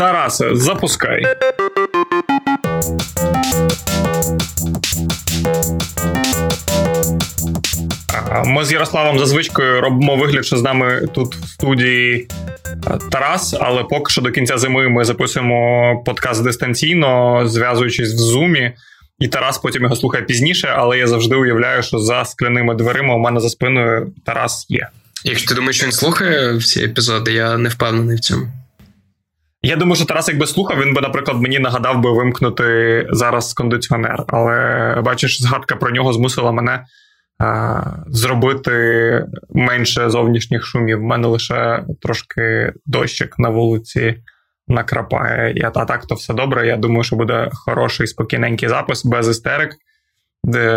Тарасе, запускай. Ми з Ярославом за звичкою робимо вигляд, що з нами тут в студії Тарас, але поки що до кінця зими ми записуємо подкаст дистанційно, зв'язуючись в зумі. І Тарас потім його слухає пізніше, але я завжди уявляю, що за скляними дверима у мене за спиною Тарас є. Якщо ти думаєш, що він слухає всі епізоди, я не впевнений в цьому. Я думаю, що Тарас, якби слухав, він би, наприклад, мені нагадав би вимкнути зараз кондиціонер. Але бачиш, згадка про нього змусила мене а, зробити менше зовнішніх шумів. У мене лише трошки дощик на вулиці накрапає. Я, а так то все добре. Я думаю, що буде хороший спокійненький запис, без істерик,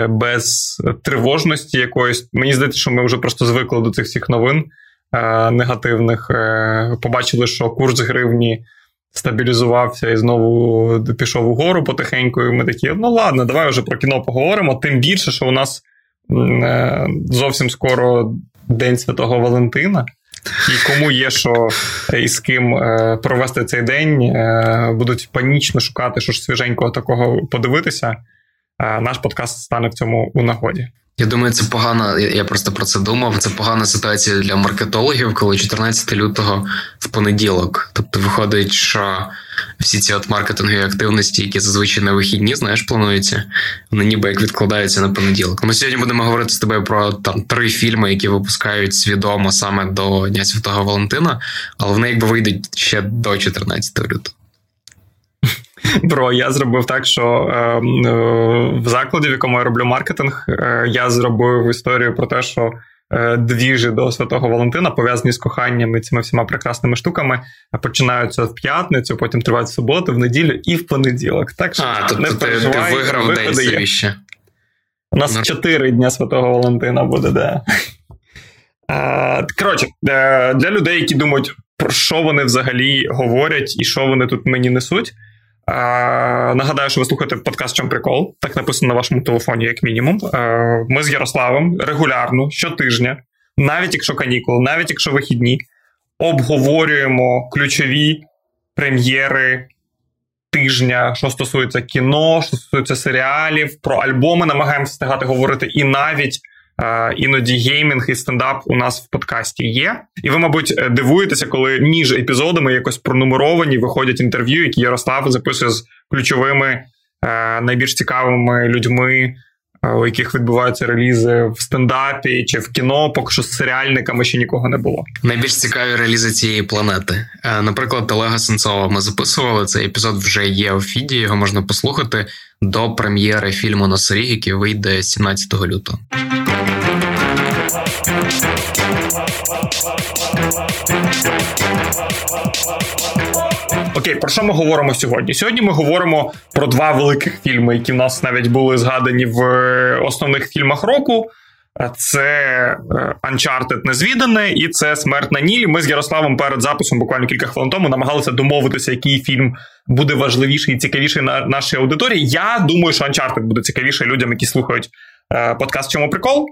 без тривожності якоїсь. Мені здається, що ми вже просто звикли до цих всіх новин. Е, негативних. Е, побачили, що курс гривні стабілізувався і знову пішов угору потихеньку. І Ми такі, ну ладно, давай вже про кіно поговоримо. Тим більше, що у нас е, зовсім скоро День Святого Валентина. І кому є що і з ким провести цей день, будуть панічно шукати що ж свіженького такого подивитися. Наш подкаст стане в цьому у нагоді. Я думаю, це погана. Я просто про це думав. Це погана ситуація для маркетологів, коли 14 лютого в понеділок. Тобто, виходить, що всі ці от маркетингові активності, які зазвичай на вихідні, знаєш, плануються, вони ніби як відкладаються на понеділок. Ми сьогодні будемо говорити з тобою про там три фільми, які випускають свідомо саме до Дня Святого Валентина, але вони якби вийдуть ще до 14 лютого. Бро, я зробив так, що е, е, в закладі, в якому я роблю маркетинг, е, я зробив історію про те, що е, двіжі до Святого Валентина пов'язані з коханням і цими всіма прекрасними штуками починаються в п'ятницю, потім тривають в суботу, в неділю і в понеділок. Так що а, не тобто ти, ти виграв день совіще. У нас чотири дня Святого Валентина буде, де. Коротше, е, для людей, які думають, про що вони взагалі говорять і що вони тут мені несуть. Нагадаю, що ви слухаєте подкаст «Чом прикол. Так написано на вашому телефоні, як мінімум. Ми з Ярославом регулярно щотижня, навіть якщо канікули, навіть якщо вихідні, обговорюємо ключові прем'єри тижня, що стосується кіно, що стосується серіалів, про альбоми намагаємося встигати говорити і навіть Іноді геймінг і стендап у нас в подкасті є. І ви, мабуть, е, дивуєтеся, коли між епізодами якось пронумеровані виходять інтерв'ю, які Ярослав записує з ключовими е, найбільш цікавими людьми, е, у яких відбуваються релізи в стендапі чи в кіно. Поки що з серіальниками ще нікого не було. Найбільш цікаві релізи цієї планети. Наприклад, Олега Сенцова ми записували цей епізод. Вже є у фіді. Його можна послухати до прем'єри фільму «Носоріг», який вийде 17 лютого. Окей, про що ми говоримо сьогодні? Сьогодні ми говоримо про два великих фільми, які в нас навіть були згадані в е, основних фільмах року. Це е, Uncharted незвідане і це Смерть на Нілі. Ми з Ярославом перед записом, буквально кілька хвилин тому, намагалися домовитися, який фільм буде важливіший і цікавіший на нашій аудиторії. Я думаю, що Uncharted буде цікавіший людям, які слухають е, подкаст «Чому прикол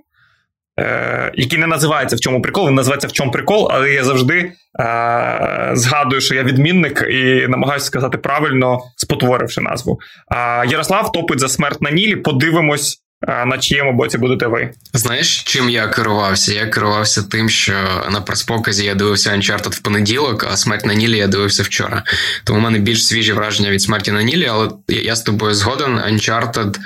е, який не називається в чому прикол, він називається в чому прикол, але я завжди е, згадую, що я відмінник і намагаюся сказати правильно, спотворивши назву. Е, Ярослав топить за смерть на Нілі. Подивимось. Е, на чиєму боці будете ви? Знаєш, чим я керувався? Я керувався тим, що на прес-показі я дивився Uncharted в понеділок, а смерть на Нілі я дивився вчора. Тому в мене більш свіжі враження від смерті на Нілі, але я з тобою згоден. Uncharted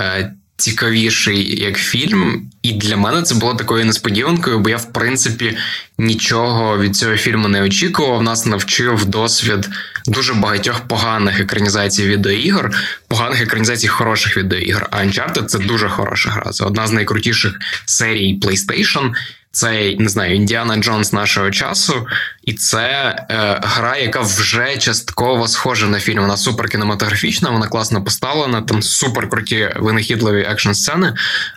е, цікавіший як фільм, і для мене це було такою несподіванкою, бо я, в принципі, нічого від цього фільму не очікував. Нас навчив досвід дуже багатьох поганих екранізацій відеоігор, поганих екранізацій хороших відеоігр. А Uncharted – це дуже хороша гра. Це одна з найкрутіших серій PlayStation це не знаю, Індіана Джонс нашого часу, і це е, гра, яка вже частково схожа на фільм. Вона супер кінематографічна, вона класно поставлена, там супер круті винахідливі екшн сцени.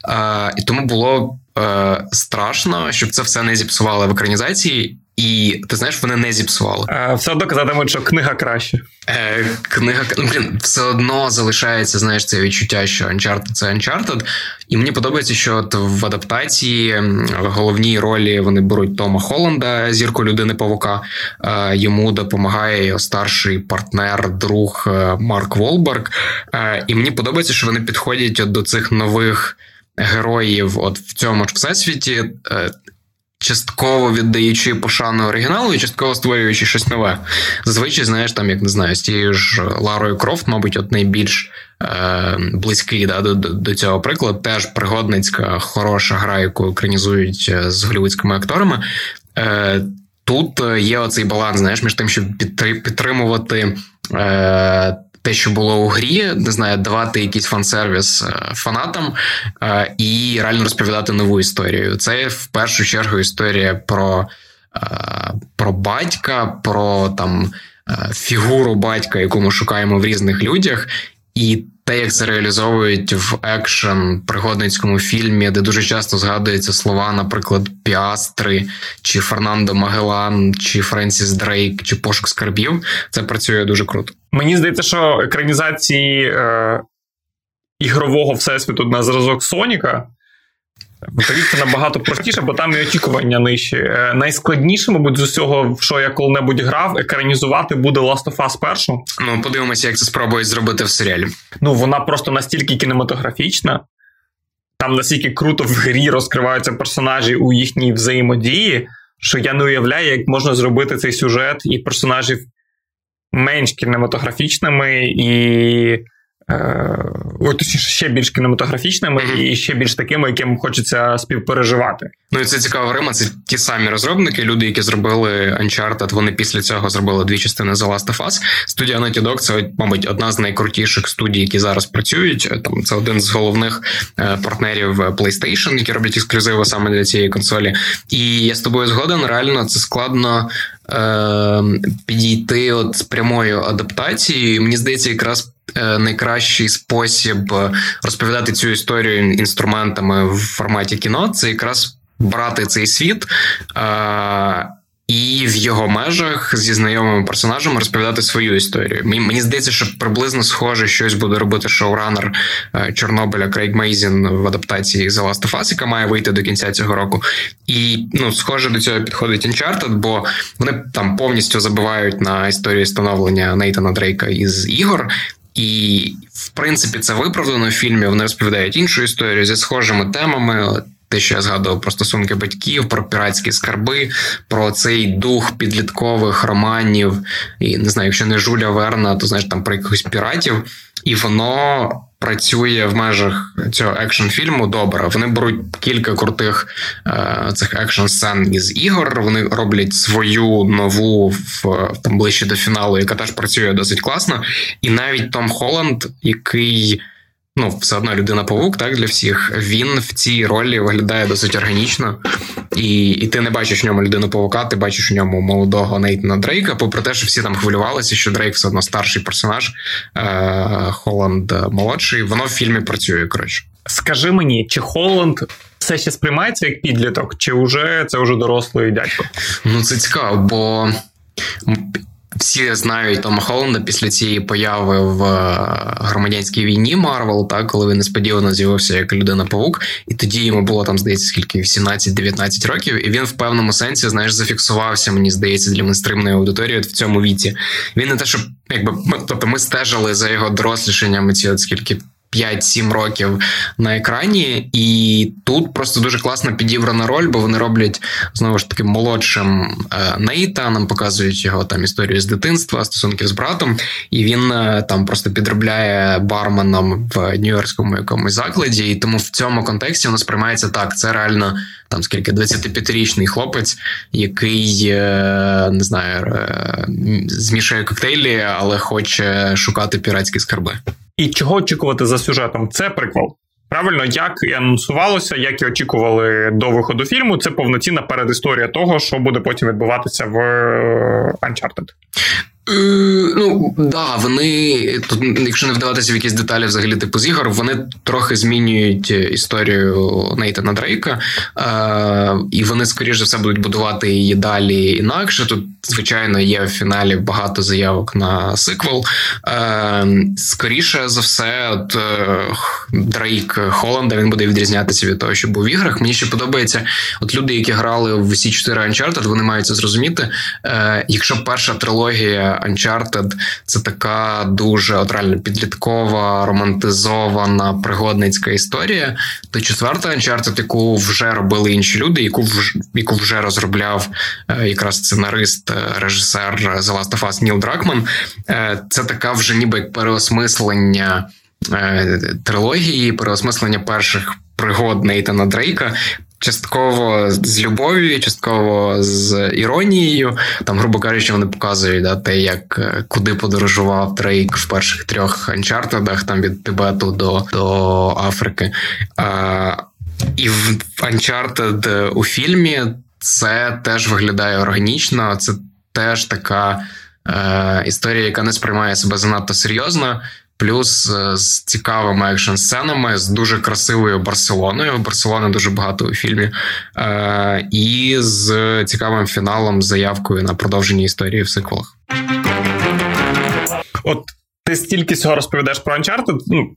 Е, і тому було е, страшно, щоб це все не зіпсували в екранізації. І ти знаєш, вони не зіпсували. Е, все одно казатимуть, що книга краще. Е, Книга ну, блін, все одно залишається, знаєш, це відчуття, що Uncharted – це Uncharted. І мені подобається, що от в адаптації в головній ролі вони беруть Тома Холланда, зірку людини Павука. Е, йому допомагає його старший партнер, друг е, Марк Волберг. Е, і мені подобається, що вони підходять от до цих нових героїв, от в цьому ж всесвіті. Е, частково віддаючи пошану оригіналу і частково створюючи щось нове. Зазвичай, знаєш, там, як не знаю, з тією ж Ларою Крофт, мабуть, от найбільш е, близький да, до, до цього приклад, теж пригодницька, хороша гра, яку екранізують е, з голівудськими акторами. Е, Тут є оцей баланс, знаєш, між тим, щоб підтримувати. Е, те, що було у грі, не знаю, давати якийсь фан-сервіс е, фанатам е, і реально розповідати нову історію. Це в першу чергу історія про, е, про батька, про там фігуру батька, яку ми шукаємо в різних людях. І те, як це реалізовують в екшен пригодницькому фільмі, де дуже часто згадуються слова, наприклад, Піастри, чи Фернандо Магелан, чи Френсіс Дрейк, чи Пошук скарбів, це працює дуже круто. Мені здається, що екранізації е, ігрового всесвіту на зразок Соніка це набагато простіше, бо там і очікування нижчі. Е, найскладніше, мабуть, з усього, в що я коли-небудь грав, екранізувати буде Last of Us першу. Ну, подивимося, як це спробують зробити в серіалі. Ну, вона просто настільки кінематографічна, там настільки круто в грі розкриваються персонажі у їхній взаємодії, що я не уявляю, як можна зробити цей сюжет і персонажів менш кінематографічними і Е, точніше, ще більш кінематографічними і ще більш такими, яким хочеться співпереживати. Ну і це цікаво Рима. Це ті самі розробники, люди, які зробили Uncharted, Вони після цього зробили дві частини The Last of Us. Студія Naughty Dog – це, мабуть, одна з найкрутіших студій, які зараз працюють. Там це один з головних е, партнерів PlayStation, які роблять ексклюзиви саме для цієї консолі. І я з тобою згоден. Реально це складно. Е, підійти от з прямою адаптацією, мені здається, якраз Е, найкращий спосіб е, розповідати цю історію інструментами в форматі кіно це якраз брати цей світ. Е, і в його межах зі знайомими персонажами розповідати свою історію. Мені здається, що приблизно схоже щось буде робити шоуранер Чорнобиля Крейг Мейзін в адаптації The Last of Us, яка має вийти до кінця цього року. І ну, схоже до цього підходить Uncharted, бо вони там повністю забивають на історію становлення Нейтана Дрейка із ігор. І, в принципі, це виправдано в фільмі. Вони розповідають іншу історію зі схожими темами. Те, що я згадував про стосунки батьків, про піратські скарби, про цей дух підліткових романів. І не знаю, якщо не Жуля Верна, то знаєш там про якихось піратів, і воно працює в межах цього екшн фільму добре. Вони беруть кілька крутих е, цих екшн сцен із ігор. Вони роблять свою нову в там ближче до фіналу, яка теж працює досить класно. І навіть Том Холланд, який ну, все одно людина павук, так для всіх. Він в цій ролі виглядає досить органічно, і і ти не бачиш в ньому людину павука, ти бачиш у ньому молодого Нейтана Дрейка. Попри те, що всі там хвилювалися, що Дрейк все одно старший персонаж, е- Холланд молодший. Воно в фільмі працює. Коротше, скажи мені, чи Холланд все ще сприймається як підліток, чи вже це вже дорослий дядько? Ну це цікаво, бо всі знають Тома Холланда після цієї появи в е, громадянській війні Марвел, так коли він несподівано з'явився як людина павук, і тоді йому було там, здається, скільки? 18-19 років, і він в певному сенсі, знаєш, зафіксувався, мені здається, для мейнстримної аудиторії в цьому віці. Він не те, що якби тобто ми стежили за його дорослішенням ці от скільки 5-7 років на екрані, і тут просто дуже класно підібрана роль, бо вони роблять знову ж таки молодшим е, Нейта, нам показують його там історію з дитинства, стосунків з братом, і він е, там просто підробляє барменом в нью-йоркському якомусь закладі. І тому в цьому контексті воно сприймається так. Це реально там скільки 25-річний хлопець, який е, не знаю, змішує коктейлі, але хоче шукати піратські скарби. І чого очікувати за сюжетом? Це приквел. Правильно, як і анонсувалося, як і очікували до виходу фільму, це повноцінна передісторія того, що буде потім відбуватися в е, Uncharted. Е, Ну да, вони тут, якщо не вдаватися в якісь деталі, взагалі типу з ігор, вони трохи змінюють історію Нейтана Дрейка, е, і вони, скоріше за все, будуть будувати її далі інакше. Тут, звичайно, є в фіналі багато заявок на сиквел. Е, Скоріше за все, от е, Дрейк Холланда він буде відрізнятися від того, що був в іграх. Мені ще подобається, от люди, які грали в всі 4 Uncharted, вони мають це зрозуміти. Е, Якщо перша трилогія Uncharted. Це така дуже от реально підліткова, романтизована пригодницька історія, то четверта Uncharted, яку вже робили інші люди, яку вже, яку вже розробляв е, якраз сценарист, е, режисер The Last of Us Ніл Дракман, е, це така вже ніби як переосмислення е, трилогії, переосмислення перших пригод Нейтана Дрейка. Частково з любов'ю, частково з іронією. Там, грубо кажучи, вони показують да, те, як е, куди подорожував Дрейк в перших трьох Uncharted ах, там від Тибету до до Африки. А, І в Uncharted у фільмі це теж виглядає органічно. Це теж така е, історія, яка не сприймає себе занадто серйозно. Плюс е, з цікавими екшн сценами, з дуже красивою Барселоною. Барселона дуже багато у фільмі, е, і з цікавим фіналом, заявкою на продовження історії в сиквелах. От ти стільки цього розповідаєш про Uncharted, ну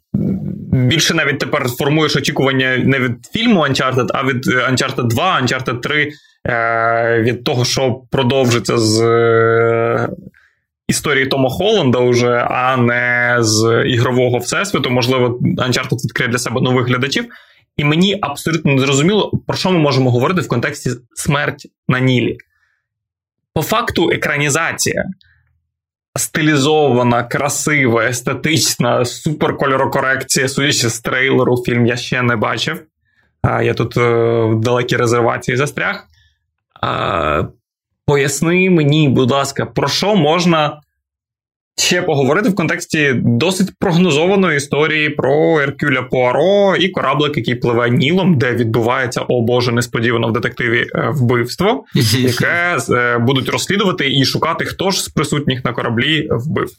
більше навіть тепер формуєш очікування не від фільму Uncharted, а від е, Uncharted 2, Uncharted 3, від того, що продовжиться з історії Тома Холланда уже, а не з ігрового всесвіту. Можливо, Uncharted відкриє для себе нових глядачів. І мені абсолютно не зрозуміло, про що ми можемо говорити в контексті смерть на Нілі. По факту, екранізація стилізована, красива, естетична, суперкольорокорекція, судячи з трейлеру, фільм я ще не бачив. Я тут е, в далекій резервації застряг. Поясни мені, будь ласка, про що можна ще поговорити в контексті досить прогнозованої історії про Еркюля Пуаро і кораблик, який пливе Нілом, де відбувається, о Боже, несподівано в детективі е, вбивство, яке е, будуть розслідувати і шукати, хто ж з присутніх на кораблі вбив.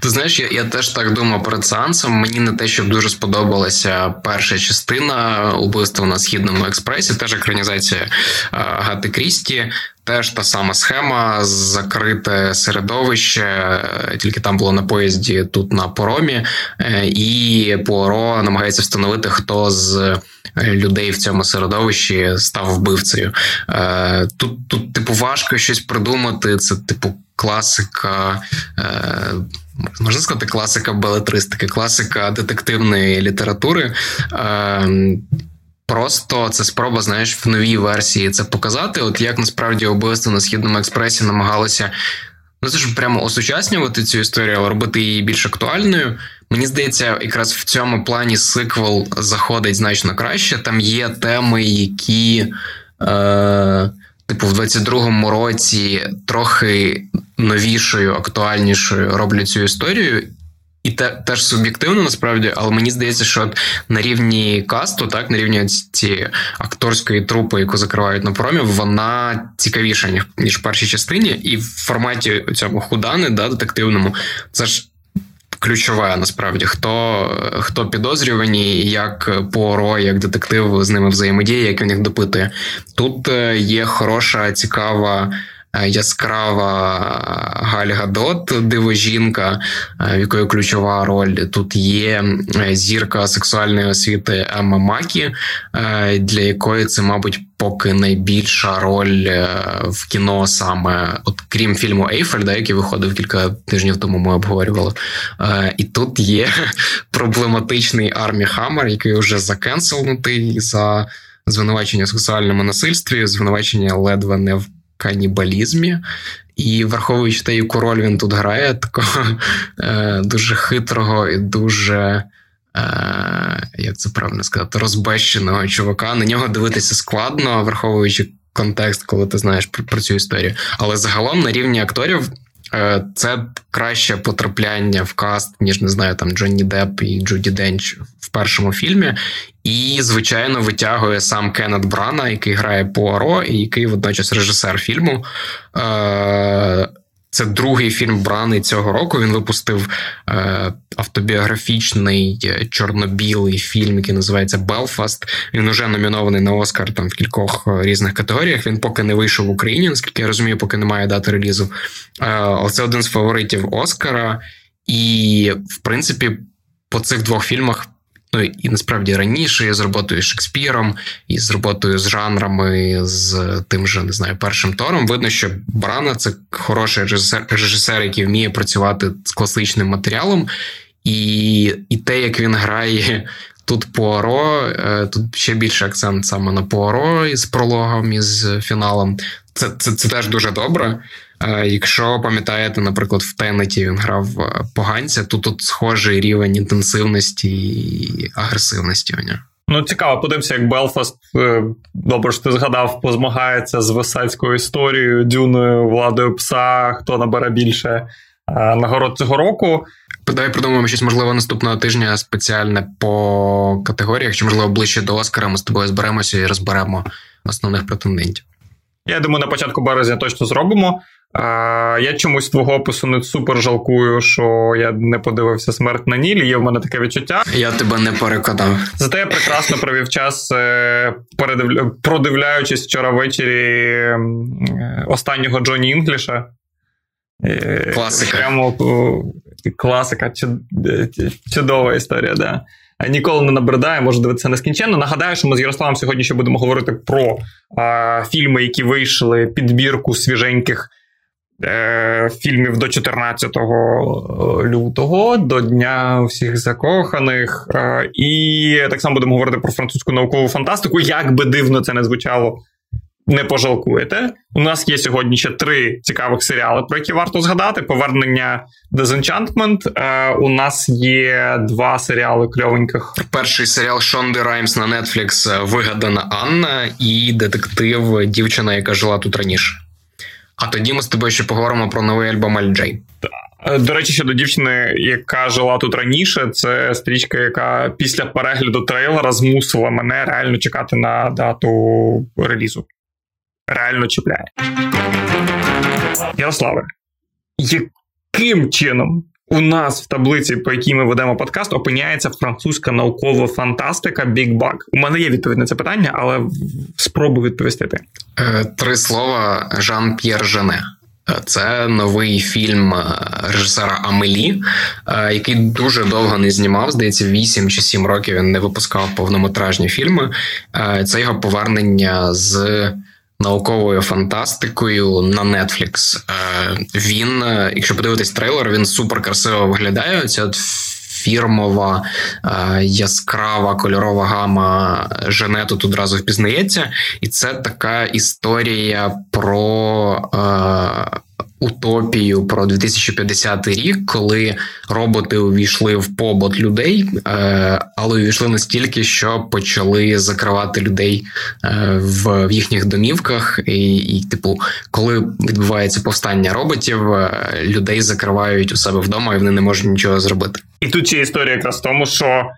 Ти знаєш, я я теж так думав перед сеансом. Мені не те, щоб дуже сподобалася перша частина убивства на східному експресі, теж екранізація Гати Крісті. Теж та сама схема, закрите середовище, тільки там було на поїзді, тут на поромі, е, і Пуаро намагається встановити, хто з е, людей в цьому середовищі став вбивцею. Е, тут, тут, типу, важко щось придумати. Це, типу, класика. Можна сказати, класика балетристики, класика детективної літератури. Просто це спроба, знаєш, в новій версії це показати. От як насправді убивство на східному експресі намагалося ну це ж прямо осучаснювати цю історію, але робити її більш актуальною. Мені здається, якраз в цьому плані сиквел заходить значно краще. Там є теми, які, е, типу, в 22-му році трохи новішою, актуальнішою роблять цю історію. І те теж суб'єктивно насправді, але мені здається, що на рівні касту, так на рівні цієї акторської трупи, яку закривають на промі, вона цікавіша ніж ніж в першій частині, і в форматі цьому худани, да, детективному, це ж ключове насправді хто хто підозрювані, як Поро, як детектив з ними взаємодіє, як він їх допитує. Тут е, є хороша, цікава. Е, яскрава Галь Гадот, дивожінка, е, в якої ключова роль тут є е, зірка сексуальної освіти Емма Макі, для якої це, мабуть, поки найбільша роль в кіно саме, от крім фільму Ейфель, да, який виходив кілька тижнів тому, ми обговорювали. І тут є проблематичний Армі Хаммер, який вже закенселнутий за звинувачення в сексуальному насильстві, звинувачення ледве не в канібалізмі. І враховуючи те, яку роль він тут грає, такого е, дуже хитрого і дуже, е, як це правильно сказати, розбещеного чувака. На нього дивитися складно, враховуючи контекст, коли ти знаєш про, про цю історію. Але загалом на рівні акторів. Е, це краще потрапляння в каст, ніж не знаю, там Джонні Депп і Джуді Денч в першому фільмі. І, звичайно, витягує сам Кеннет Брана, який грає Пуаро, і який водночас режисер фільму. Е, Це другий фільм Брани цього року. Він випустив е, автобіографічний е, чорно-білий фільм, який називається Белфаст. Він вже номінований на Оскар там в кількох е, різних категоріях. Він поки не вийшов в Україні, наскільки я розумію, поки немає дати релізу. Е, але це один з фаворитів Оскара. І, в принципі, по цих двох фільмах Ну і насправді раніше з роботою з Шекспіром, і з роботою з жанрами, з тим же не знаю, першим тором. Видно, що Брана це хороший режисер, режисер, який вміє працювати з класичним матеріалом, і, і те, як він грає. Тут Пуаро, е, тут ще більше акцент саме на Пуаро із прологом і з фіналом. Це це, це теж дуже добре. Е, якщо пам'ятаєте, наприклад, в Тенеті він грав е, поганця, то тут схожий рівень інтенсивності і агресивності у нього. Ну, цікаво, подивимося, як Белфаст, е, добре що ти згадав, позмагається з весельською історією, дюною, владою пса, хто набере більше нагород цього року. Давай придумаємо щось, можливо, наступного тижня спеціальне по категоріях, чи, можливо, ближче до Оскара ми з тобою зберемося і розберемо основних претендентів. Я думаю, на початку березня точно зробимо. Я чомусь твого опису не супер жалкую, що я не подивився смерть на Нілі. Є в мене таке відчуття. Я тебе не переконав. Зате я прекрасно провів час, е, продивляючись вчора ввечері е, останнього Джоні Інгліша. Е, класика. Прямо класика, чудова історія, да. Ніколи не набридає, може дивитися нескінченно. Нагадаю, що ми з Ярославом сьогодні ще будемо говорити про е, фільми, які вийшли підбірку свіженьких Е, фільмів до 14 е, лютого, до Дня всіх закоханих. Е, і так само будемо говорити про французьку наукову фантастику. Як би дивно це не звучало, не пожалкуєте. У нас є сьогодні ще три цікавих серіали, про які варто згадати: повернення Disenchantment. У нас є два серіали кльовеньких. Перший серіал Шонди Раймс на Netflix Вигадана Анна і детектив Дівчина, яка жила тут раніше. А тоді ми з тобою ще поговоримо про новий альбом Аль Джей. Е, до речі, щодо дівчини, яка жила тут раніше, це стрічка, яка після перегляду трейлера змусила мене реально чекати на дату релізу. Реально чіпляє. Ярославе, яким чином у нас в таблиці, по якій ми ведемо подкаст, опиняється французька наукова фантастика Big Bug. У мене є відповідь на це питання, але спробую відповісти. Е, три слова Жан П'єр Жене. Е, це новий фільм е, режисера Амелі, який дуже довго не знімав. Здається, 8 чи 7 років він не випускав повнометражні фільми. Це його повернення з науковою фантастикою на Netflix. Е, він, е, якщо подивитись трейлер, він супер красиво виглядає. Ця фірмова е, яскрава кольорова гама Женету тут одразу впізнається, і це така історія про утопію про 2050 рік, коли роботи увійшли в побут людей, е, але увійшли настільки, що почали закривати людей е, в їхніх домівках, і, і типу, коли відбувається повстання роботів, е, людей закривають у себе вдома, і вони не можуть нічого зробити. І тут ще історія якраз в тому, що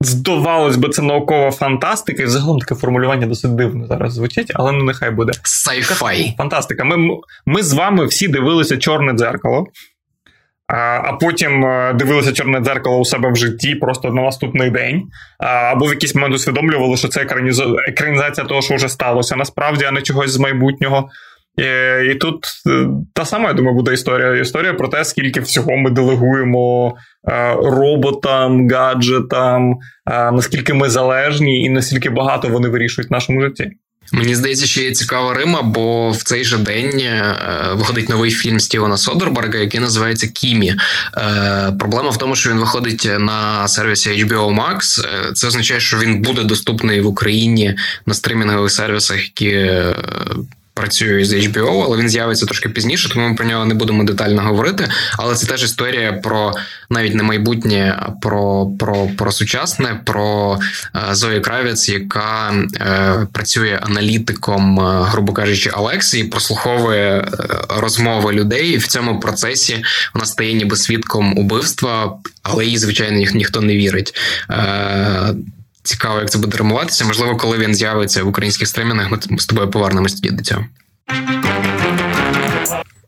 Здавалось би, це наукова фантастика, і загалом таке формулювання досить дивно зараз звучить, але ну нехай буде. Sci-fi. Фантастика. Ми ми з вами всі дивилися чорне дзеркало, а а потім е, дивилися чорне дзеркало у себе в житті просто на наступний день. А, Або в якийсь момент усвідомлювали, що це екранізація того, що вже сталося насправді, а не чогось з майбутнього. І, і тут е, та сама, я думаю, буде історія. Історія про те, скільки всього ми делегуємо е, роботам, гаджетам, е, наскільки ми залежні, і наскільки багато вони вирішують в нашому житті. Мені здається, що є цікава Рима, бо в цей же день е, виходить новий фільм Стівена Содерберга, який називається Кімі. Е, проблема в тому, що він виходить на сервісі HBO Max. Е, це означає, що він буде доступний в Україні на стримінгових сервісах, які працює з HBO, але він з'явиться трошки пізніше, тому ми про нього не будемо детально говорити. Але це теж історія про навіть не майбутнє, а про про, про сучасне, про е, Зою Кравець, яка е, працює аналітиком, е, грубо кажучи, Алексії, прослуховує е, розмови людей. І в цьому процесі вона стає ніби свідком убивства, але їй, звичайно, ніх, ніхто не вірить. Е, Цікаво, як це буде ремуватися. Можливо, коли він з'явиться в українських стримінгах, ми з тобою повернемось тоді до цього.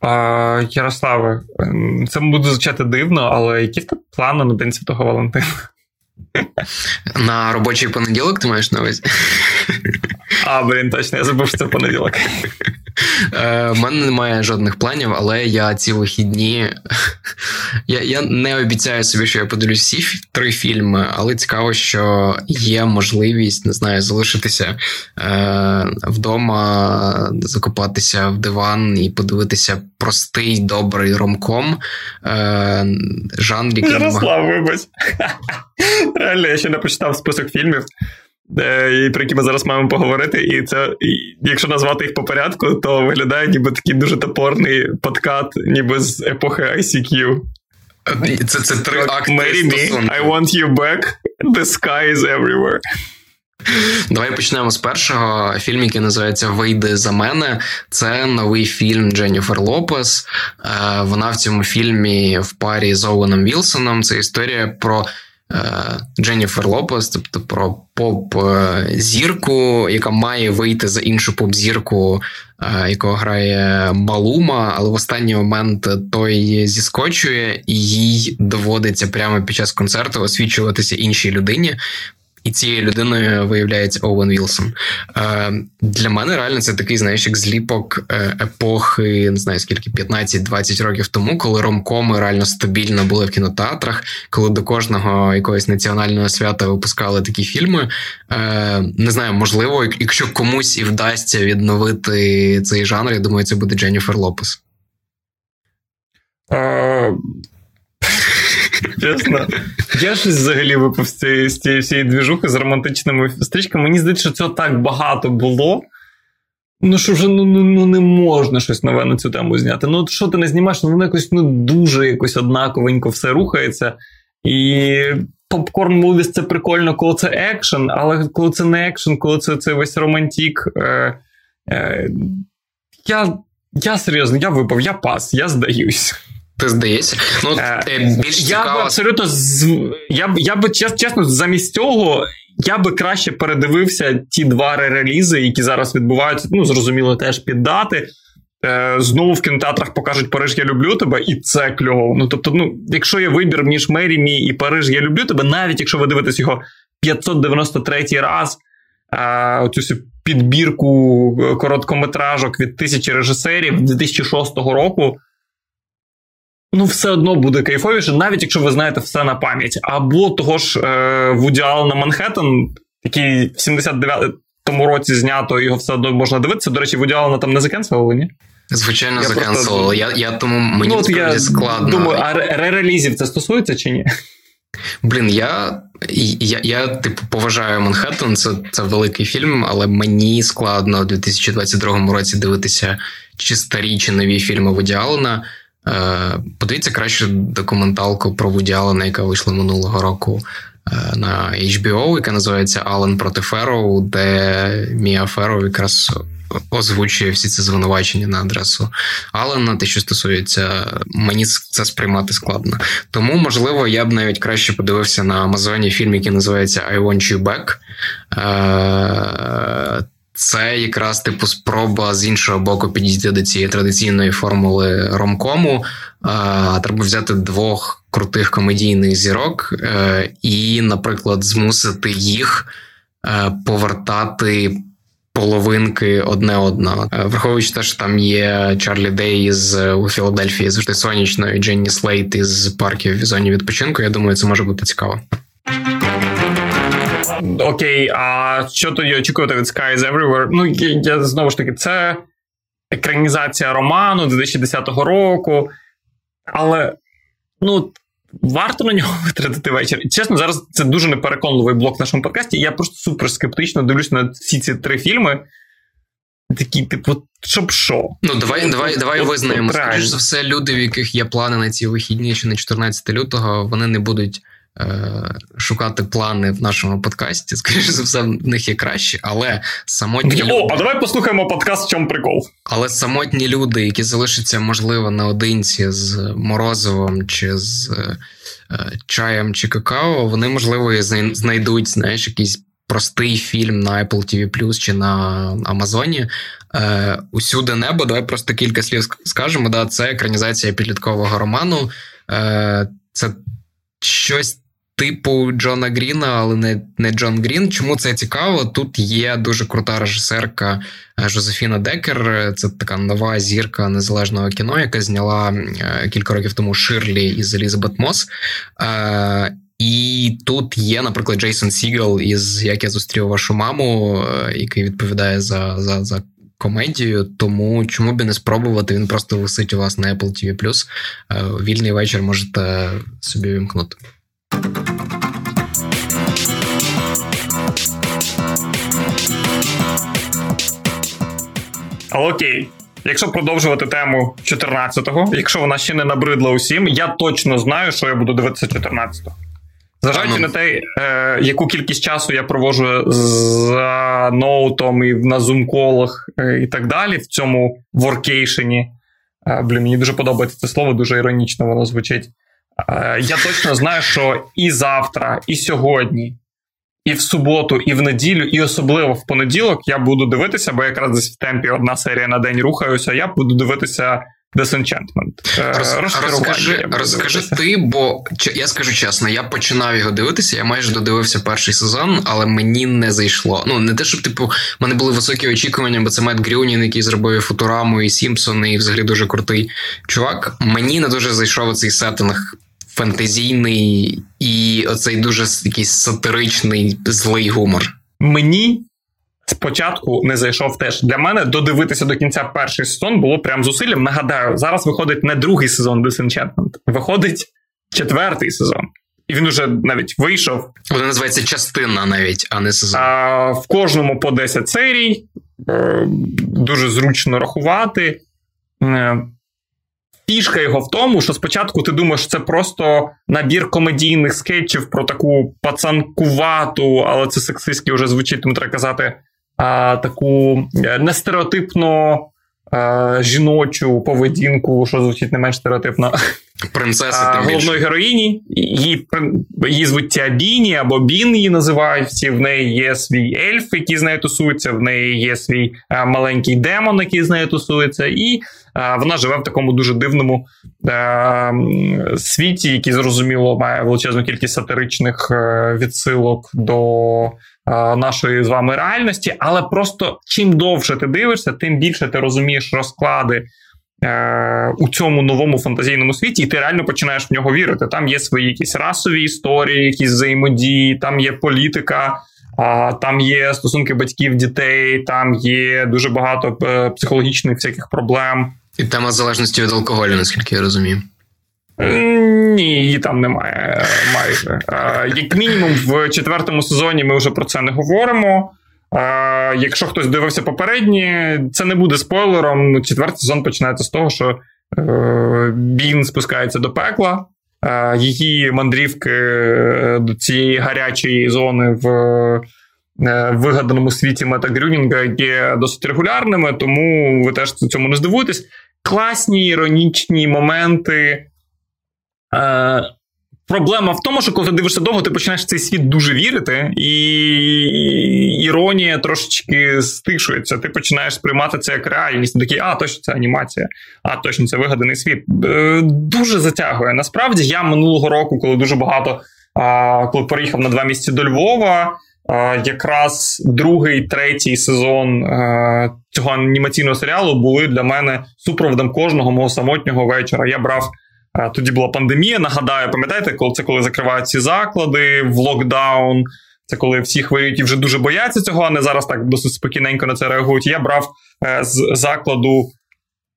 А, Ярославе, це буде звучати дивно, але які в плани на День Святого Валентина? На робочий понеділок ти маєш на увазі? А, блін, точно, я забув, що це понеділок. У е, мене немає жодних планів, але я ці вихідні. Я я не обіцяю собі, що я подивлюсь всі три фільми, але цікаво, що є можливість, не знаю, залишитися е, вдома, закопатися в диван і подивитися простий добрий ромком. Е, жанр, який Ярослав, вибач. Реально, я ще не почитав список фільмів. І про які ми зараз маємо поговорити, і це, і якщо назвати їх по порядку, то виглядає ніби такий дуже топорний подкат, ніби з епохи ICQ. Це це три акти Marry me, I want you back, the sky is everywhere. Давай почнемо з першого. Фільм, який називається Вийди за мене. Це новий фільм Дженніфер Лопес. Е, вона в цьому фільмі в парі з Оуеном Вілсоном. Це історія про Е, Дженніфер Лопес, тобто про поп-зірку, яка має вийти за іншу поп-зірку, е, якого грає Балума, але в останній момент той зіскочує, і їй доводиться прямо під час концерту освічуватися іншій людині. І цією людиною виявляється Оуен Вілсон. Е, Для мене реально це такий, знаєш, як зліпок е, епохи, не знаю скільки 15-20 років тому, коли ромкоми реально стабільно були в кінотеатрах, коли до кожного якогось національного свята випускали такі фільми. Е, Не знаю, можливо, якщо комусь і вдасться відновити цей жанр, я думаю, це буде Дженніфер Лопес. Чесно. Я щось взагалі випав з цієї, всієї двіжухи з романтичними стрічками. Мені здається, що цього так багато було. Ну, що вже ну, ну, ну не можна щось нове на цю тему зняти. Ну, от що ти не знімаєш, ну воно якось ну, дуже якось однаковенько все рухається. І попкорн мувіс це прикольно, коли це екшен, але коли це не екшен, коли це це весь романтік. Е, е, Я я серйозно, я випав, я пас, я здаюсь. Ти здається, ну е, е більш я цікаво... б абсолютно я б я би чесно, замість цього я би краще передивився ті два релізи, які зараз відбуваються. Ну зрозуміло, теж під дати. Е, знову в кінотеатрах покажуть Париж, я люблю тебе, і це кльово. Ну тобто, ну, якщо є вибір між Мері Мі і Париж, я люблю тебе, навіть якщо ви дивитесь його 593 раз, е, оцю всю підбірку короткометражок від тисячі режисерів 2006 року ну, все одно буде кайфовіше, навіть якщо ви знаєте все на пам'ять. Або того ж е, Вуді Аллена Манхеттен, який в 79-му році знято, його все одно можна дивитися. До речі, Вуді Аллена там не закенселили, ні? Звичайно, закенселили. Я я тому мені ну, я складно. Думаю, а ре-релізів це стосується чи ні? Блін, я я, я типу поважаю Манхеттен, це це великий фільм, але мені складно у 2022 році дивитися чи старі, чи нові фільми Вуді Аллена. Е, подивіться краще документалку про Вуді Аллена, яка вийшла минулого року е, на HBO, яка називається Аллен проти Ферроу, де Мія Ферроу якраз озвучує всі ці звинувачення на адресу Аллена, те, що стосується, мені це сприймати складно. Тому, можливо, я б навіть краще подивився на Амазоні фільм, який називається I Want You Back. Це якраз типу спроба з іншого боку підійти до цієї традиційної формули ромкому. Треба взяти двох крутих комедійних зірок е, і, наприклад, змусити їх е, повертати. Половинки одне одного, е, враховуючи те, що там є Чарлі Дей з у Філадельфії завжди сонячно, і Дженні Слейт із парків в зоні відпочинку. Я думаю, це може бути цікаво. Окей, а що тоді очікувати від Sky is Everywhere? Ну, я знову ж таки, це екранізація роману 2010 року. Але ну, варто на нього витратити вечір. Чесно, зараз це дуже непереконливий блок в нашому подкасті. Я просто супер скептично дивлюся на всі ці три фільми. Такі, типу, щоб що? Ну, давай давай, давай визнаємо. Скоріш за все, люди, в яких є плани на ці вихідні чи на 14 лютого, вони не будуть шукати плани в нашому подкасті. Скоріше за все, в них є краще, але самотні. О, люди... а давай послухаємо подкаст, в чому прикол. Але самотні люди, які залишаться, можливо, наодинці з морозивом чи з е, чаєм чи какао, вони, можливо, і знайдуть знаєш, якийсь простий фільм на Apple TV чи на Амазоні. Е, Усюди небо. Давай просто кілька слів скажемо. Да, Це екранізація підліткового роману. Е, Це щось типу Джона Гріна, але не не Джон Грін. Чому це цікаво? Тут є дуже крута режисерка е, Жозефіна Декер. Це така нова зірка незалежного кіно, яка зняла е, кілька років тому Ширлі із Елізабет Мос. Е, і тут є, наприклад, Джейсон Сігел із Як я зустрів вашу маму, який відповідає за за, за комедію. Тому чому б не спробувати? Він просто висить у вас на Apple TV+. Вільний вечір можете собі вімкнути. Окей. Якщо продовжувати тему 14-го, якщо вона ще не набридла усім, я точно знаю, що я буду дивитися 14-го. Зважаючи на те, е, яку кількість часу я проводжу за ноутом і на зум-колах е, і так далі, в цьому воркейшені. Е, блін, мені дуже подобається це слово, дуже іронічно воно звучить. Е, я точно знаю, що і завтра, і сьогодні, і в суботу, і в неділю, і особливо в понеділок я буду дивитися, бо якраз десь в темпі одна серія на день рухаюся. Я буду дивитися Disenchantment. Е, Роз, розкажи розкажи ти, бо я скажу чесно, я починав його дивитися. Я майже додивився перший сезон, але мені не зайшло. Ну не те, щоб типу в мене були високі очікування, бо це Мет Грюнін, який зробив Футураму і Сімпсон, і взагалі дуже крутий чувак. Мені не дуже зайшов цей сеттинг фантазійний і оцей дуже якийсь сатиричний злий гумор. Мені спочатку не зайшов теж. Для мене додивитися до кінця перший сезон було прям зусиллям. Нагадаю, зараз виходить не другий сезон Disenchantment, виходить четвертий сезон. І він уже навіть вийшов. Вона називається частина навіть, а не сезон. А, В кожному по 10 серій. Е, дуже зручно рахувати. Е, Фішка його в тому, що спочатку ти думаєш, це просто набір комедійних скетчів про таку пацанкувату, але це сексистськи вже звучить, тому треба казати, а, таку нестереотипну. нестереотипно а, жіночу поведінку, що звучить не менш стереотипно. Принцеси а, головної героїні. Її її звуть Тіабіні або Бін її називають. В неї є свій ельф, який з нею тусується, в неї є свій а, маленький демон, який з нею тусується, і а, вона живе в такому дуже дивному а, світі, який зрозуміло має величезну кількість сатиричних е, відсилок до нашої з вами реальності, але просто чим довше ти дивишся, тим більше ти розумієш розклади. Е, у цьому новому фантазійному світі, і ти реально починаєш в нього вірити. Там є свої якісь расові історії, якісь взаємодії, там є політика, там є стосунки батьків, дітей, там є дуже багато е, психологічних всяких проблем. І тема залежності від алкоголю, наскільки я розумію. Ні, її там немає майже. Як мінімум, в четвертому сезоні ми вже про це не говоримо. Якщо хтось дивився попередні, це не буде спойлером. Четвертий сезон починається з того, що е, Бін спускається до пекла. Її мандрівки е, до цієї гарячої зони в е, вигаданому світі Мета Грюнінга є досить регулярними, тому ви теж цьому не здивуєтесь. Класні іронічні моменти. Е, Проблема в тому, що коли ти дивишся довго, ти починаєш в цей світ дуже вірити, і іронія трошечки стишується. Ти починаєш сприймати це як реальність. Ти такий, а, точно це анімація, а точно це вигаданий світ. Е, дуже затягує. Насправді, я минулого року, коли дуже багато, коли переїхав на два місяці до Львова, якраз другий, третій сезон е, цього анімаційного серіалу були для мене супроводом кожного мого самотнього вечора. Я брав. Тоді була пандемія. Нагадаю, пам'ятаєте, коли це коли закривають ці заклади в локдаун. Це коли всі хворіють і вже дуже бояться цього, а не зараз так досить спокійненько на це реагують. Я брав е, з закладу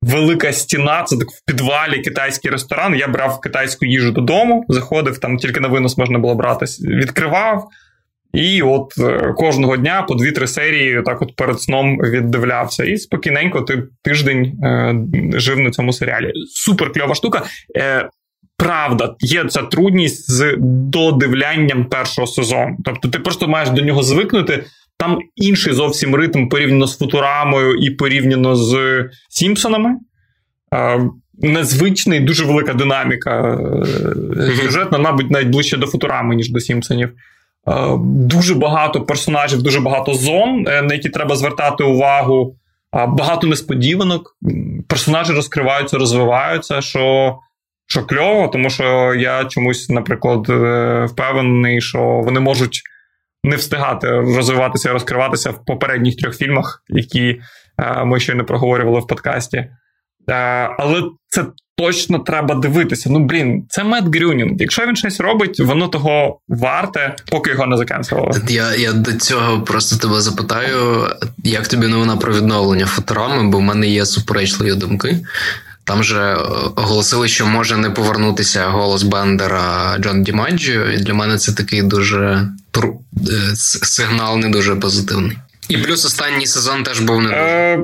велика стіна, це так в підвалі китайський ресторан. Я брав китайську їжу додому, заходив, там тільки на винос можна було брати, відкривав. І от е, кожного дня по дві-три серії так от перед сном віддивлявся. І спокійненько ти тиждень е, жив на цьому серіалі. Супер кльова штука. Е, Правда, є ця трудність з додивлянням першого сезону. Тобто ти просто маєш до нього звикнути. Там інший зовсім ритм порівняно з Футурамою і порівняно з Сімпсонами. Е, незвичний, дуже велика динаміка. Сюжетна, мабуть, навіть ближче до Футурами, ніж до Сімпсонів. Дуже багато персонажів, дуже багато зон, на які треба звертати увагу. Багато несподіванок. Персонажі розкриваються, розвиваються. що що кльово, тому що я чомусь, наприклад, е, впевнений, що вони можуть не встигати розвиватися і розкриватися в попередніх трьох фільмах, які е, ми ще не проговорювали в подкасті. Е, але це точно треба дивитися. Ну, блін, це Мед Грюнінг. Якщо він щось робить, воно того варте, поки його не закенсило. Я я до цього просто тебе запитаю, як тобі новина про відновлення фоторами, бо в мене є суперечливі думки. Там же е, оголосили, що може не повернутися голос Бендера Джон Дімаджіо, і для мене це такий дуже. Е, сигнал не дуже позитивний. І плюс останній сезон теж був не дуже.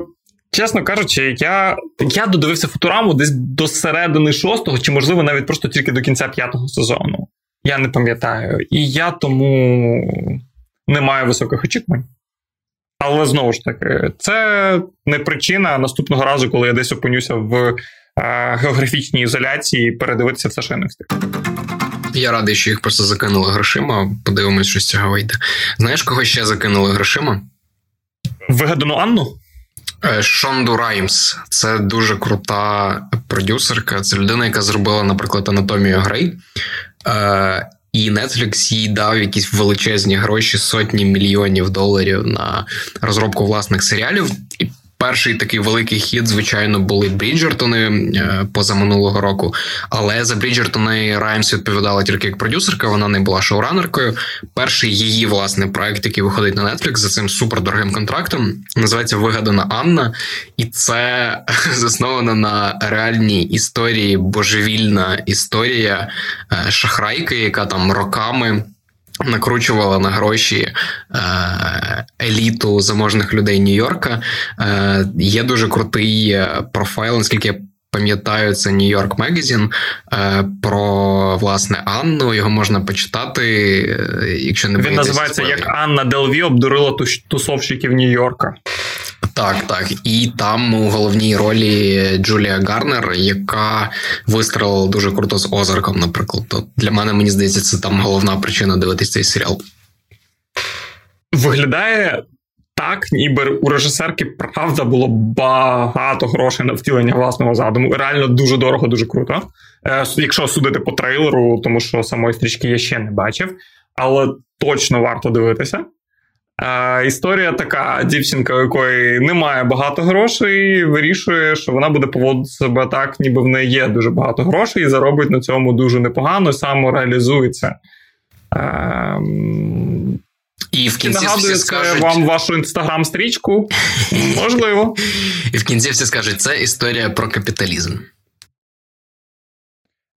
Чесно кажучи, я я додивився футураму десь до середини шостого, чи, можливо, навіть просто тільки до кінця п'ятого сезону. Я не пам'ятаю. І я тому не маю високих очікувань. Але знову ж таки, це не причина наступного разу, коли я десь опинюся в е, географічній ізоляції, передивитися все, що я не встиг. Я радий, що їх просто закинули грошима. Подивимось, що з цього вийде. Знаєш, кого ще закинули грошима? Вигадану Анну? Е, Шонду Раймс. Це дуже крута продюсерка. Це людина, яка зробила, наприклад, анатомію Грей. І Netflix їй дав якісь величезні гроші, сотні мільйонів доларів на розробку власних серіалів. І Перший такий великий хід, звичайно, були Бріджертони е, позаминулого року. Але за Бріджертони Раймс відповідала тільки як продюсерка, вона не була шоуранеркою. Перший її власне проект, який виходить на Netflix за цим супердорогим контрактом, називається Вигадана Анна, і це засновано на реальній історії, божевільна історія е, шахрайки, яка там роками накручувала на гроші е, еліту заможних людей Нью-Йорка. Е, Є дуже крутий е, профайл, наскільки я пам'ятаю, це Нью-Йорк Magazine, е, про власне Анну. Його можна почитати, якщо не Він називається як Анна Делві обдурила тусовщиків Нью-Йорка. Так, так. І там у головній ролі Джулія Гарнер, яка вистрелила дуже круто з озарком, наприклад. То для мене мені здається, це там головна причина дивитись цей серіал. Виглядає так, ніби у режисерки правда було багато грошей на втілення власного задуму. Реально дуже дорого, дуже круто. Е, якщо судити по трейлеру, тому що самої стрічки я ще не бачив, але точно варто дивитися. А, Історія така: дівчинка, у якої немає багато грошей, вирішує, що вона буде поводити себе так, ніби в неї є дуже багато грошей, і заробить на цьому дуже непогано, самореалізується. А, і в кінці всі скажуть... вам вашу інстаграм-стрічку. Можливо. І в кінці всі скажуть, це історія про капіталізм.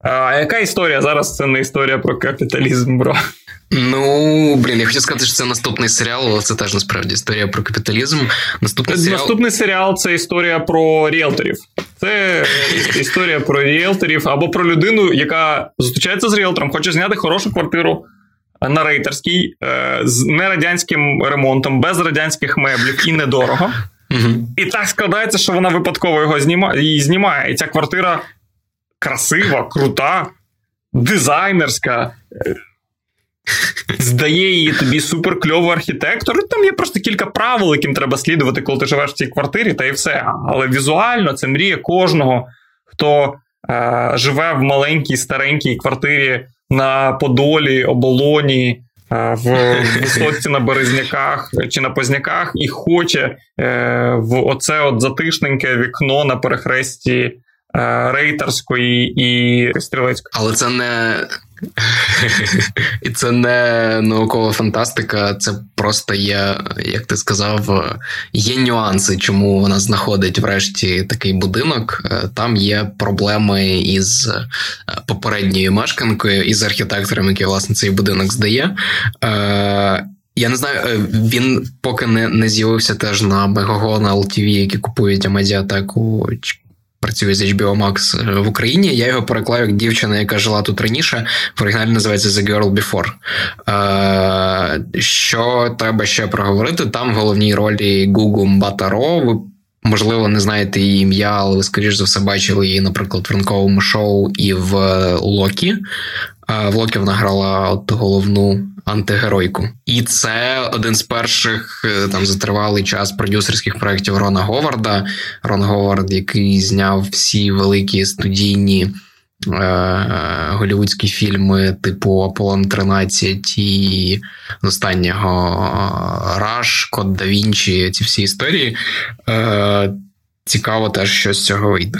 А яка історія? Зараз це не історія про капіталізм, бро. Ну, блін, я хотів сказати, що це наступний серіал, але це теж насправді історія про капіталізм. Наступний серіал Наступний серіал це історія про ріелторів. Це історія про ріелторів або про людину, яка зустрічається з ріелтором, хоче зняти хорошу квартиру на рейтерській, е, з нерадянським ремонтом, без радянських меблів і недорого. Угу. І так складається, що вона випадково його знімає, її знімає. І ця квартира красива, крута, дизайнерська здає її тобі суперкльовий архітектор. І там є просто кілька правил, яким треба слідувати, коли ти живеш в цій квартирі, та і все. Але візуально це мрія кожного, хто е, живе в маленькій старенькій квартирі на Подолі, оболоні. Е, в висотці на Березняках чи на Позняках і хоче е, в оце от затишненьке вікно на перехресті рейтерської і стрілецької. Але це не і це не наукова фантастика, це просто є, як ти сказав, є нюанси, чому вона знаходить врешті такий будинок. Там є проблеми із е, попередньою мешканкою і з архітектором, який власне цей будинок здає. Е, я не знаю, е, він поки не не з'явився теж на Мегаго, на LTV, які купують Амедіатеку працює з HBO Max е, в Україні. Я його переклав як дівчина, яка жила тут раніше. В оригіналі називається The Girl Before. Е, Що треба ще проговорити? Там в головній ролі Гугу Батаро. Можливо, не знаєте її ім'я, але ви, скоріш за все, бачили її, наприклад, в ранковому шоу і в Локі. В Локі вона грала от головну антигеройку. І це один з перших е, там за тривалий час продюсерських проєктів Рона Говарда. Рон Говард, який зняв всі великі студійні. Е, голівудські фільми типу Аполлон 13 і останнього Раш, Код да Вінчі, ці всі історії. Е, цікаво теж, що з цього вийде.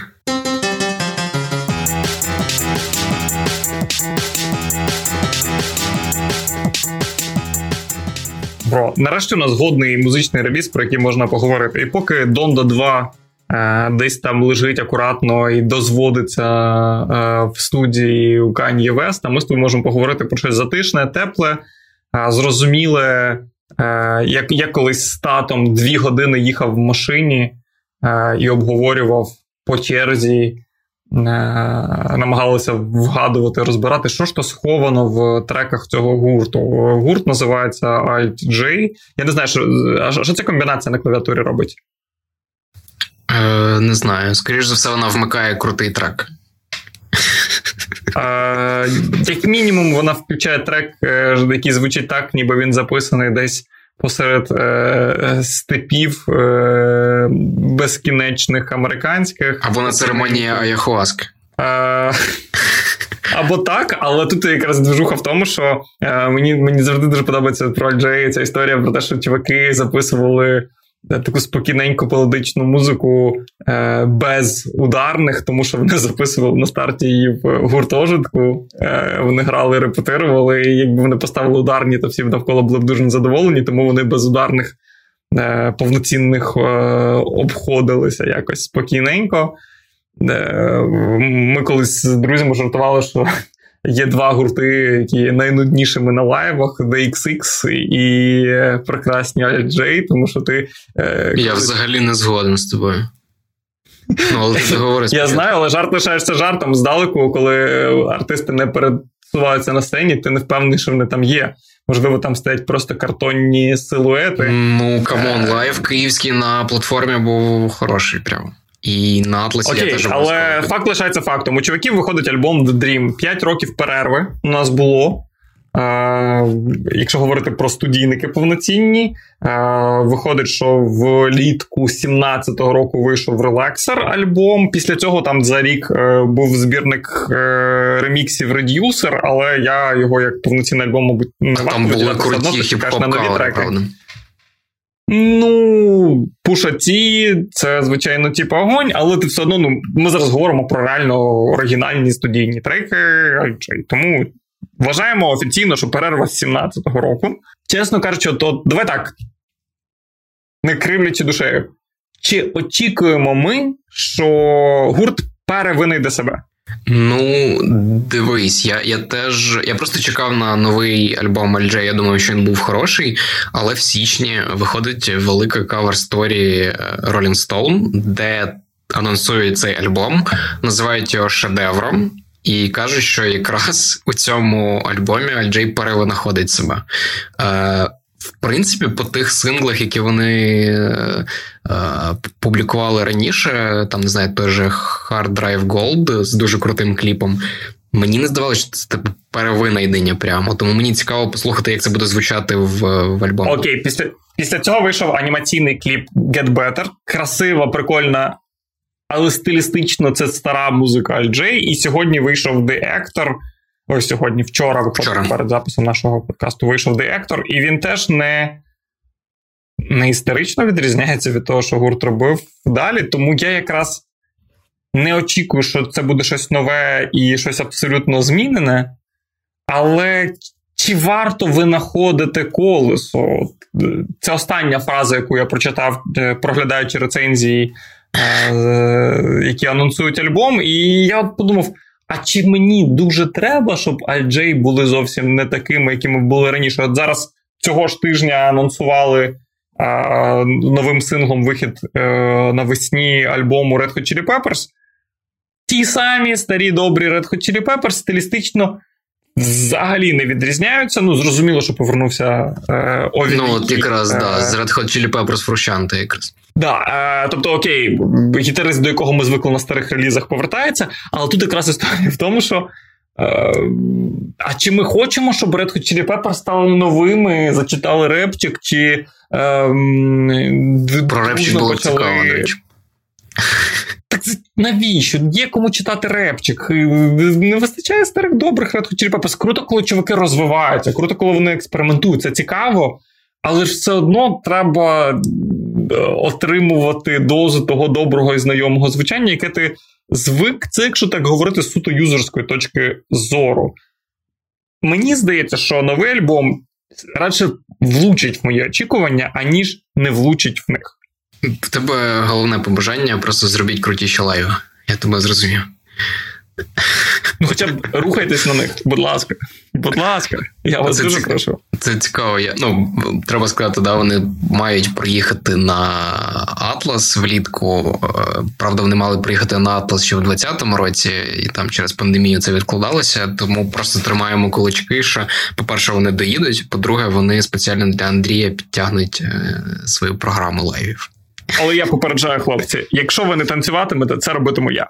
Бро, нарешті у нас годний музичний реліз, про який можна поговорити. І поки Донда 2 е, десь там лежить акуратно і дозводиться е, в студії у Kanye West, ми з тобою можемо поговорити про щось затишне, тепле, е, зрозуміле. Е, як я колись з татом дві години їхав в машині е, і обговорював по черзі Е, намагалися вгадувати, розбирати, що ж то сховано в треках цього гурту. Гурт називається Alt-J. Я не знаю, що що ця комбінація на клавіатурі робить? Е, Не знаю. Скоріше за все, вона вмикає крутий трек. Е, Як мінімум, вона включає трек, е, який звучить так, ніби він записаний десь посеред е, степів е, безкінечних американських. Або на церемонії Аяхуаски. Е, або так, але тут якраз движуха в тому, що е, мені мені завжди дуже подобається про Джей ця історія про те, що чуваки записували таку спокійненьку мелодичну музику е, без ударних, тому що вони записували на старті її в гуртожитку. Е, Вони грали, репетирували, і якби вони поставили ударні, то всі навколо були б дуже незадоволені, тому вони без ударних е, повноцінних е, обходилися якось спокійненько. Е, Ми колись з друзями жартували, що Є два гурти, які є найнуднішими на лайвах: DXX і прекрасні J, тому що ти. Е, Я коли... взагалі не згоден з тобою. Ну, але ти говориш. Я знаю, але жарт лишаєшся жартом здалеку, коли артисти не пересуваються на сцені, ти не впевнений, що вони там є. Можливо, там стоять просто картонні силуети. Ну, come on, live київський на платформі був хороший прямо. І на Атласі Окей, я теж але факт лишається фактом. У чуваків виходить альбом The Dream. П'ять років перерви у нас було. Е, Якщо говорити про студійники повноцінні, е, виходить, що влітку 17-го року вийшов Relaxer альбом. Після цього там за рік е, був збірник е, реміксів Reducer, але я його як повноцінний альбом, мабуть, не варто Там були круті хіп-хоп правда. Ну, Пуша Ті, це, звичайно, типу огонь, але ти все одно ну, ми зараз говоримо про реально оригінальні студійні треки. Тому вважаємо офіційно, що перерва з 17-го року. Чесно кажучи, то давай так. Не кривлячи душею. Чи очікуємо ми, що гурт перевинайде себе? Ну, дивись, я я теж я просто чекав на новий альбом LJ, Я думаю, що він був хороший, але в січні виходить велика кавер сторі Rolling Stone, де анонсують цей альбом, називають його шедевром. І кажуть, що якраз у цьому альбомі Альджей перевинаходить себе. Е, в принципі, по тих синглах, які вони е, е, публікували раніше, там не знаю, той же Hard Drive Gold з дуже крутим кліпом. Мені не здавалося, що це типу перевинайдення прямо. Тому мені цікаво послухати, як це буде звучати в в альбомі. Окей, після після цього вийшов анімаційний кліп Get Better. Красива, прикольна, але стилістично це стара музика LJ. І сьогодні вийшов The Actor – Ось сьогодні, вчора, вчора перед записом нашого подкасту вийшов Деектор, і він теж не не істерично відрізняється від того, що гурт робив далі. Тому я якраз не очікую, що це буде щось нове і щось абсолютно змінене. Але чи варто винаходити колесо? Це остання фраза, яку я прочитав, е, проглядаючи рецензії, е, які анонсують альбом, і я подумав. А чи мені дуже треба, щоб Альджей були зовсім не такими, якими були раніше? От зараз цього ж тижня анонсували новим синглом вихід е, навесні альбому Red Hot Chili Peppers. Ті самі старі добрі Red Hot Chili Peppers стилістично взагалі не відрізняються. Ну, зрозуміло, що повернувся е, Ові. Ну, от якраз, е, да, з Red Hot Chili Peppers Frusciante якраз. Да, е, тобто, окей, гітарист, до якого ми звикли на старих релізах, повертається, але тут якраз історія в тому, що. Е, а чи ми хочемо, щоб Red Hot Chili Peppers стали новими, зачитали репчик, чи. Е, Про репчик було почали... цікаво, до речі. Так навіщо? Є кому читати репчик. Не вистачає старих добрих Red Hot Chili Peppers. Круто, коли чуваки розвиваються, круто, коли вони експериментують. Це цікаво, але ж все одно треба е, отримувати дозу того доброго і знайомого звучання, яке ти звик, це, якщо так говорити, з суто юзерської точки зору. Мені здається, що новий альбом радше влучить в мої очікування, аніж не влучить в них. В тебе головне побажання просто зробіть крутіші лайви. Я тебе зрозумів. Ну, хоча б рухайтесь на них, будь ласка. Будь ласка, я вас це дуже цік... прошу. Це цікаво. Я, Ну, треба сказати, да, вони мають приїхати на Атлас влітку. Е, правда, вони мали приїхати на Атлас ще в 2020 році, і там через пандемію це відкладалося. Тому просто тримаємо кулачки. що, По-перше, вони доїдуть. По-друге, вони спеціально для Андрія підтягнуть е, свою програму лайвів. Але я попереджаю хлопці: якщо ви не танцюватимете, це робитиму я.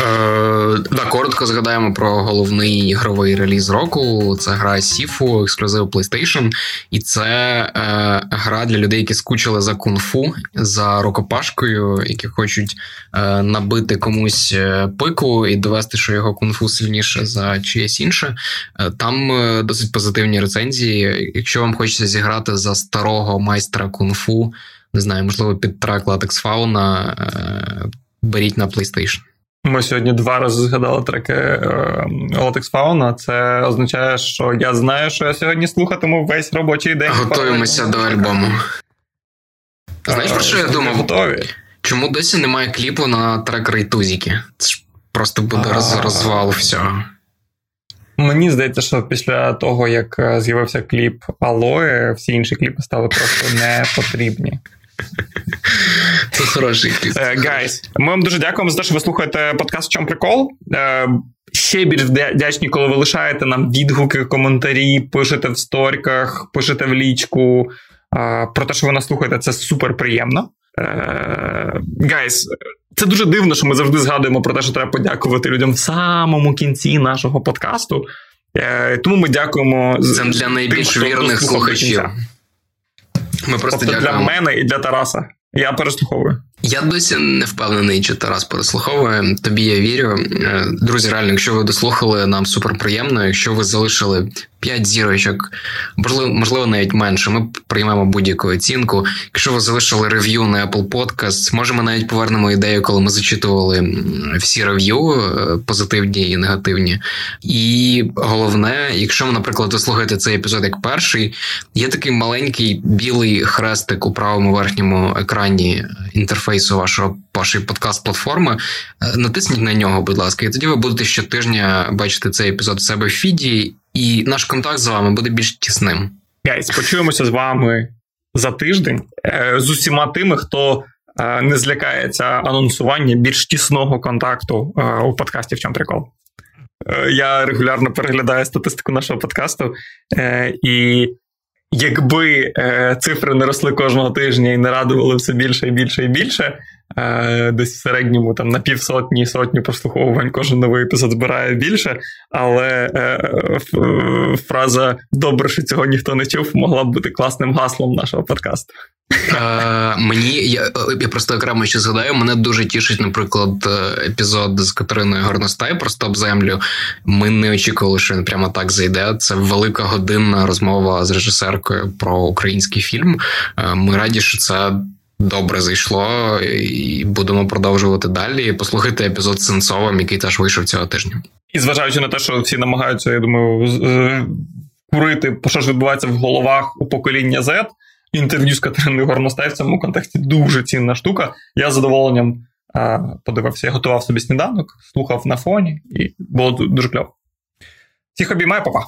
Е, да, коротко згадаємо про головний ігровий реліз року. Це гра Сіфу, ексклюзив PlayStation. І це е, гра для людей, які скучили за кунг-фу, за рукопашкою, які хочуть е, набити комусь е, пику і довести, що його кунг-фу сильніше за чиєсь інше. Е, там досить позитивні рецензії. Якщо вам хочеться зіграти за старого майстра кунг-фу, не знаю, можливо, під трек Latex Fauna, беріть на PlayStation. Ми сьогодні два рази згадали треки е, Latex Fauna. Це означає, що я знаю, що я сьогодні слухатиму весь робочий день. Готуємося до альбому. Знаєш, про що я думав? Готові. Чому досі немає кліпу на трек Рейтузіки? Це ж просто буде роз, розвал всього. Мені здається, що після того, як е, з'явився кліп Алоє, всі інші кліпи стали просто не потрібні. Це хороший. Guys, ми вам дуже дякуємо за те, що ви слухаєте подкаст «В чому прикол. Е, ще більш вдячні, коли ви лишаєте нам відгуки, коментарі, пишете в сторіках, пишете в лічку. Е, про те, що ви нас слухаєте, це супер приємно. Guys, це дуже дивно, що ми завжди згадуємо про те, що треба подякувати людям в самому кінці нашого подкасту. Е, тому ми дякуємо Це для найбільш тим, вірних слухачів. Ми просто тобто дякуємо. для мене і для Тараса. Я переслуховую. Я досі не впевнений, чи Тарас переслуховує. Тобі я вірю. Е, друзі, реально, якщо ви дослухали, нам супер приємно. Якщо ви залишили 5 зірочок, можливо, можливо, навіть менше. Ми приймемо будь-яку оцінку. Якщо ви залишили рев'ю на Apple Podcast, може ми навіть повернемо ідею, коли ми зачитували всі рев'ю, е, позитивні і негативні. І головне, якщо ви, наприклад, дослухаєте цей епізод як перший, є такий маленький білий хрестик у правому верхньому екрані інтерфейсу вашого вашої подкаст-платформи. Е, натисніть на нього, будь ласка, і тоді ви будете щотижня бачити цей епізод в себе в фіді і наш контакт з вами буде більш тісним. Guys, почуємося з вами за тиждень е, з усіма тими, хто е, не злякається анонсування більш тісного контакту у подкасті в чому прикол. Я регулярно переглядаю статистику нашого подкасту, і якби цифри не росли кожного тижня і не радували все більше і більше і більше, Е, десь в середньому там на півсотні сотні прослуховувань кожен новий епізод збирає більше, але е, фраза добре, що цього ніхто не чув, могла б бути класним гаслом нашого подкасту. Е, Мені я просто окремо ще згадаю. Мене дуже тішить, наприклад, епізод з Катериною Горностай про стоп землю. Ми не очікували, що він прямо так зайде. Це велика годинна розмова з режисеркою про український фільм. Е, ми раді, що це добре зайшло, і будемо продовжувати далі. Послухайте епізод з Сенцовим, який теж вийшов цього тижня. І зважаючи на те, що всі намагаються, я думаю, курити, що ж відбувається в головах у покоління Z, інтерв'ю з Катериною Горностай в цьому контексті дуже цінна штука. Я з задоволенням а, подивився, я готував собі сніданок, слухав на фоні, і було дуже кльово. Всіх обіймаю, папа.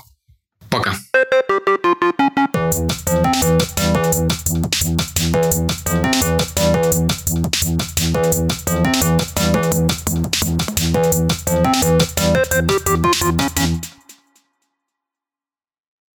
Пока. Thank you.